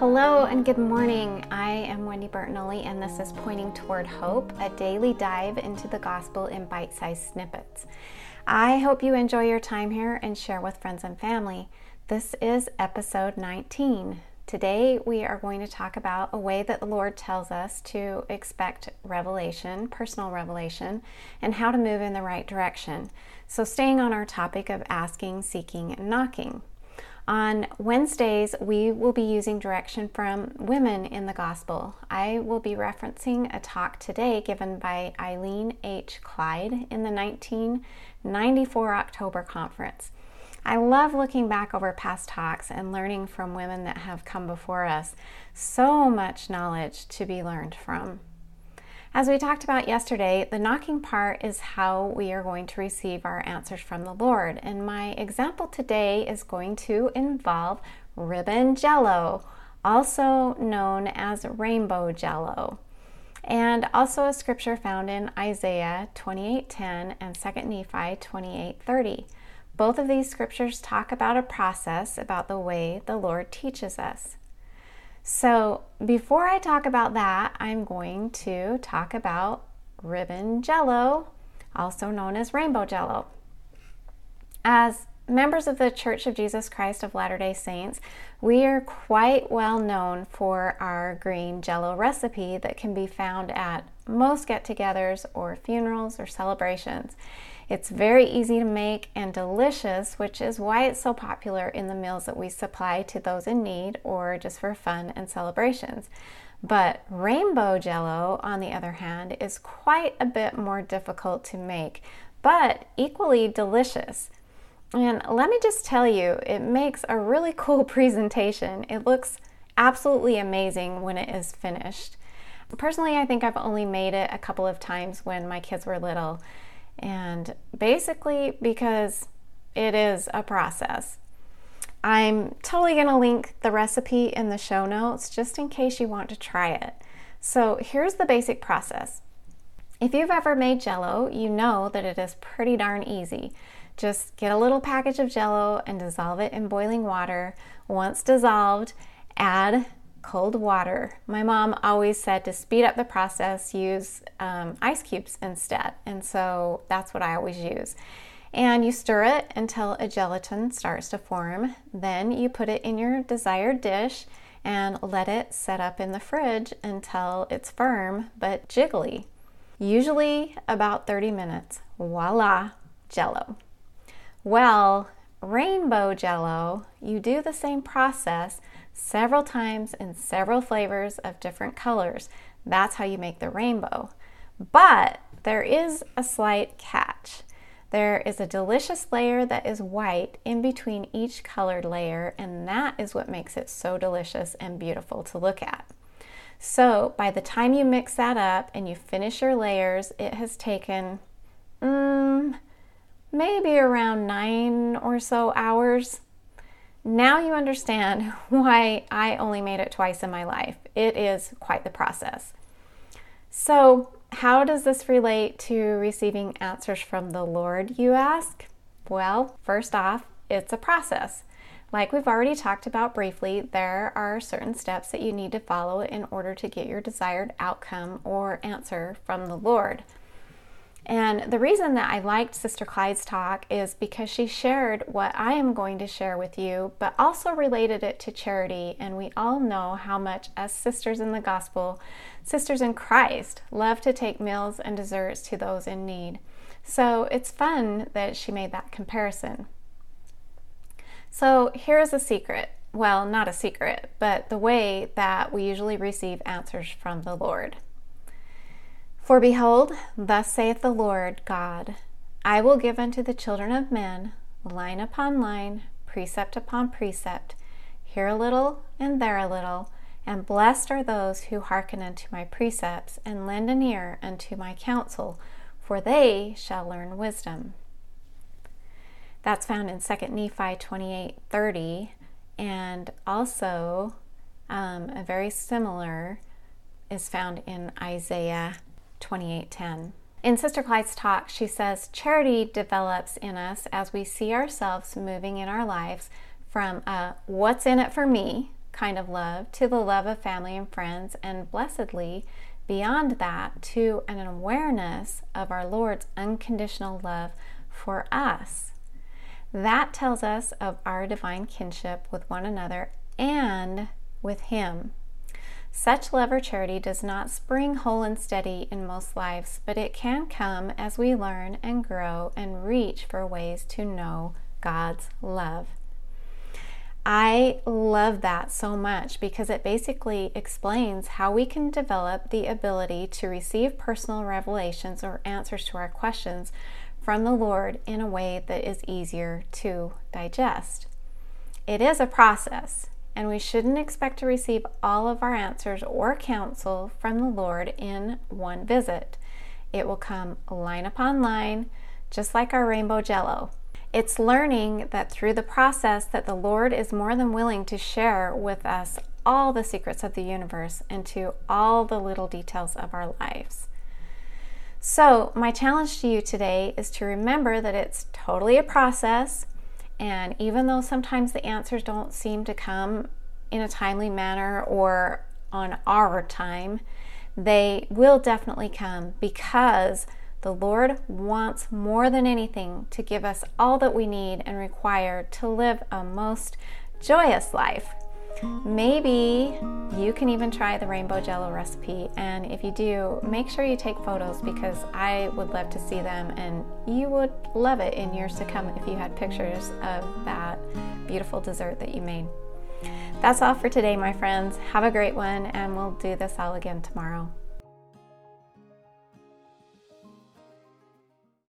Hello and good morning. I am Wendy Bertinoli, and this is Pointing Toward Hope, a daily dive into the gospel in bite sized snippets. I hope you enjoy your time here and share with friends and family. This is episode 19. Today, we are going to talk about a way that the Lord tells us to expect revelation, personal revelation, and how to move in the right direction. So, staying on our topic of asking, seeking, and knocking. On Wednesdays, we will be using direction from women in the gospel. I will be referencing a talk today given by Aileen H. Clyde in the 1994 October conference. I love looking back over past talks and learning from women that have come before us. So much knowledge to be learned from. As we talked about yesterday, the knocking part is how we are going to receive our answers from the Lord. And my example today is going to involve ribbon jello, also known as rainbow jello. And also a scripture found in Isaiah 28:10 and 2 Nephi 28:30. Both of these scriptures talk about a process about the way the Lord teaches us. So, before I talk about that, I'm going to talk about ribbon jello, also known as rainbow jello. As members of the Church of Jesus Christ of Latter day Saints, we are quite well known for our green jello recipe that can be found at most get togethers or funerals or celebrations. It's very easy to make and delicious, which is why it's so popular in the meals that we supply to those in need or just for fun and celebrations. But rainbow jello, on the other hand, is quite a bit more difficult to make, but equally delicious. And let me just tell you, it makes a really cool presentation. It looks absolutely amazing when it is finished. Personally, I think I've only made it a couple of times when my kids were little. And basically, because it is a process. I'm totally going to link the recipe in the show notes just in case you want to try it. So, here's the basic process. If you've ever made jello, you know that it is pretty darn easy. Just get a little package of jello and dissolve it in boiling water. Once dissolved, add cold water. My mom always said to speed up the process, use um, ice cubes instead. And so that's what I always use. And you stir it until a gelatin starts to form. Then you put it in your desired dish and let it set up in the fridge until it's firm but jiggly. Usually about 30 minutes. Voila, jello. Well, rainbow jello, you do the same process several times in several flavors of different colors. That's how you make the rainbow. But there is a slight catch. There is a delicious layer that is white in between each colored layer, and that is what makes it so delicious and beautiful to look at. So, by the time you mix that up and you finish your layers, it has taken mm, maybe around nine or so hours now you understand why I only made it twice in my life. It is quite the process. So, how does this relate to receiving answers from the Lord, you ask? Well, first off, it's a process. Like we've already talked about briefly, there are certain steps that you need to follow in order to get your desired outcome or answer from the Lord. And the reason that I liked Sister Clyde's talk is because she shared what I am going to share with you, but also related it to charity. And we all know how much, as sisters in the gospel, sisters in Christ, love to take meals and desserts to those in need. So it's fun that she made that comparison. So here's a secret. Well, not a secret, but the way that we usually receive answers from the Lord. For behold, thus saith the Lord God I will give unto the children of men line upon line, precept upon precept, here a little and there a little, and blessed are those who hearken unto my precepts and lend an ear unto my counsel, for they shall learn wisdom. That's found in 2 Nephi 28 30, and also um, a very similar is found in Isaiah 28:10. In Sister Clyde's talk, she says charity develops in us as we see ourselves moving in our lives from a what's in it for me kind of love to the love of family and friends, and blessedly, beyond that, to an awareness of our Lord's unconditional love for us. That tells us of our divine kinship with one another and with Him. Such love or charity does not spring whole and steady in most lives, but it can come as we learn and grow and reach for ways to know God's love. I love that so much because it basically explains how we can develop the ability to receive personal revelations or answers to our questions from the Lord in a way that is easier to digest. It is a process, and we shouldn't expect to receive all of our answers or counsel from the Lord in one visit. It will come line upon line, just like our rainbow jello. It's learning that through the process that the Lord is more than willing to share with us all the secrets of the universe and to all the little details of our lives. So, my challenge to you today is to remember that it's totally a process and even though sometimes the answers don't seem to come in a timely manner or on our time, they will definitely come because the Lord wants more than anything to give us all that we need and require to live a most joyous life. Maybe you can even try the rainbow jello recipe. And if you do, make sure you take photos because I would love to see them and you would love it in years to come if you had pictures of that beautiful dessert that you made. That's all for today, my friends. Have a great one, and we'll do this all again tomorrow.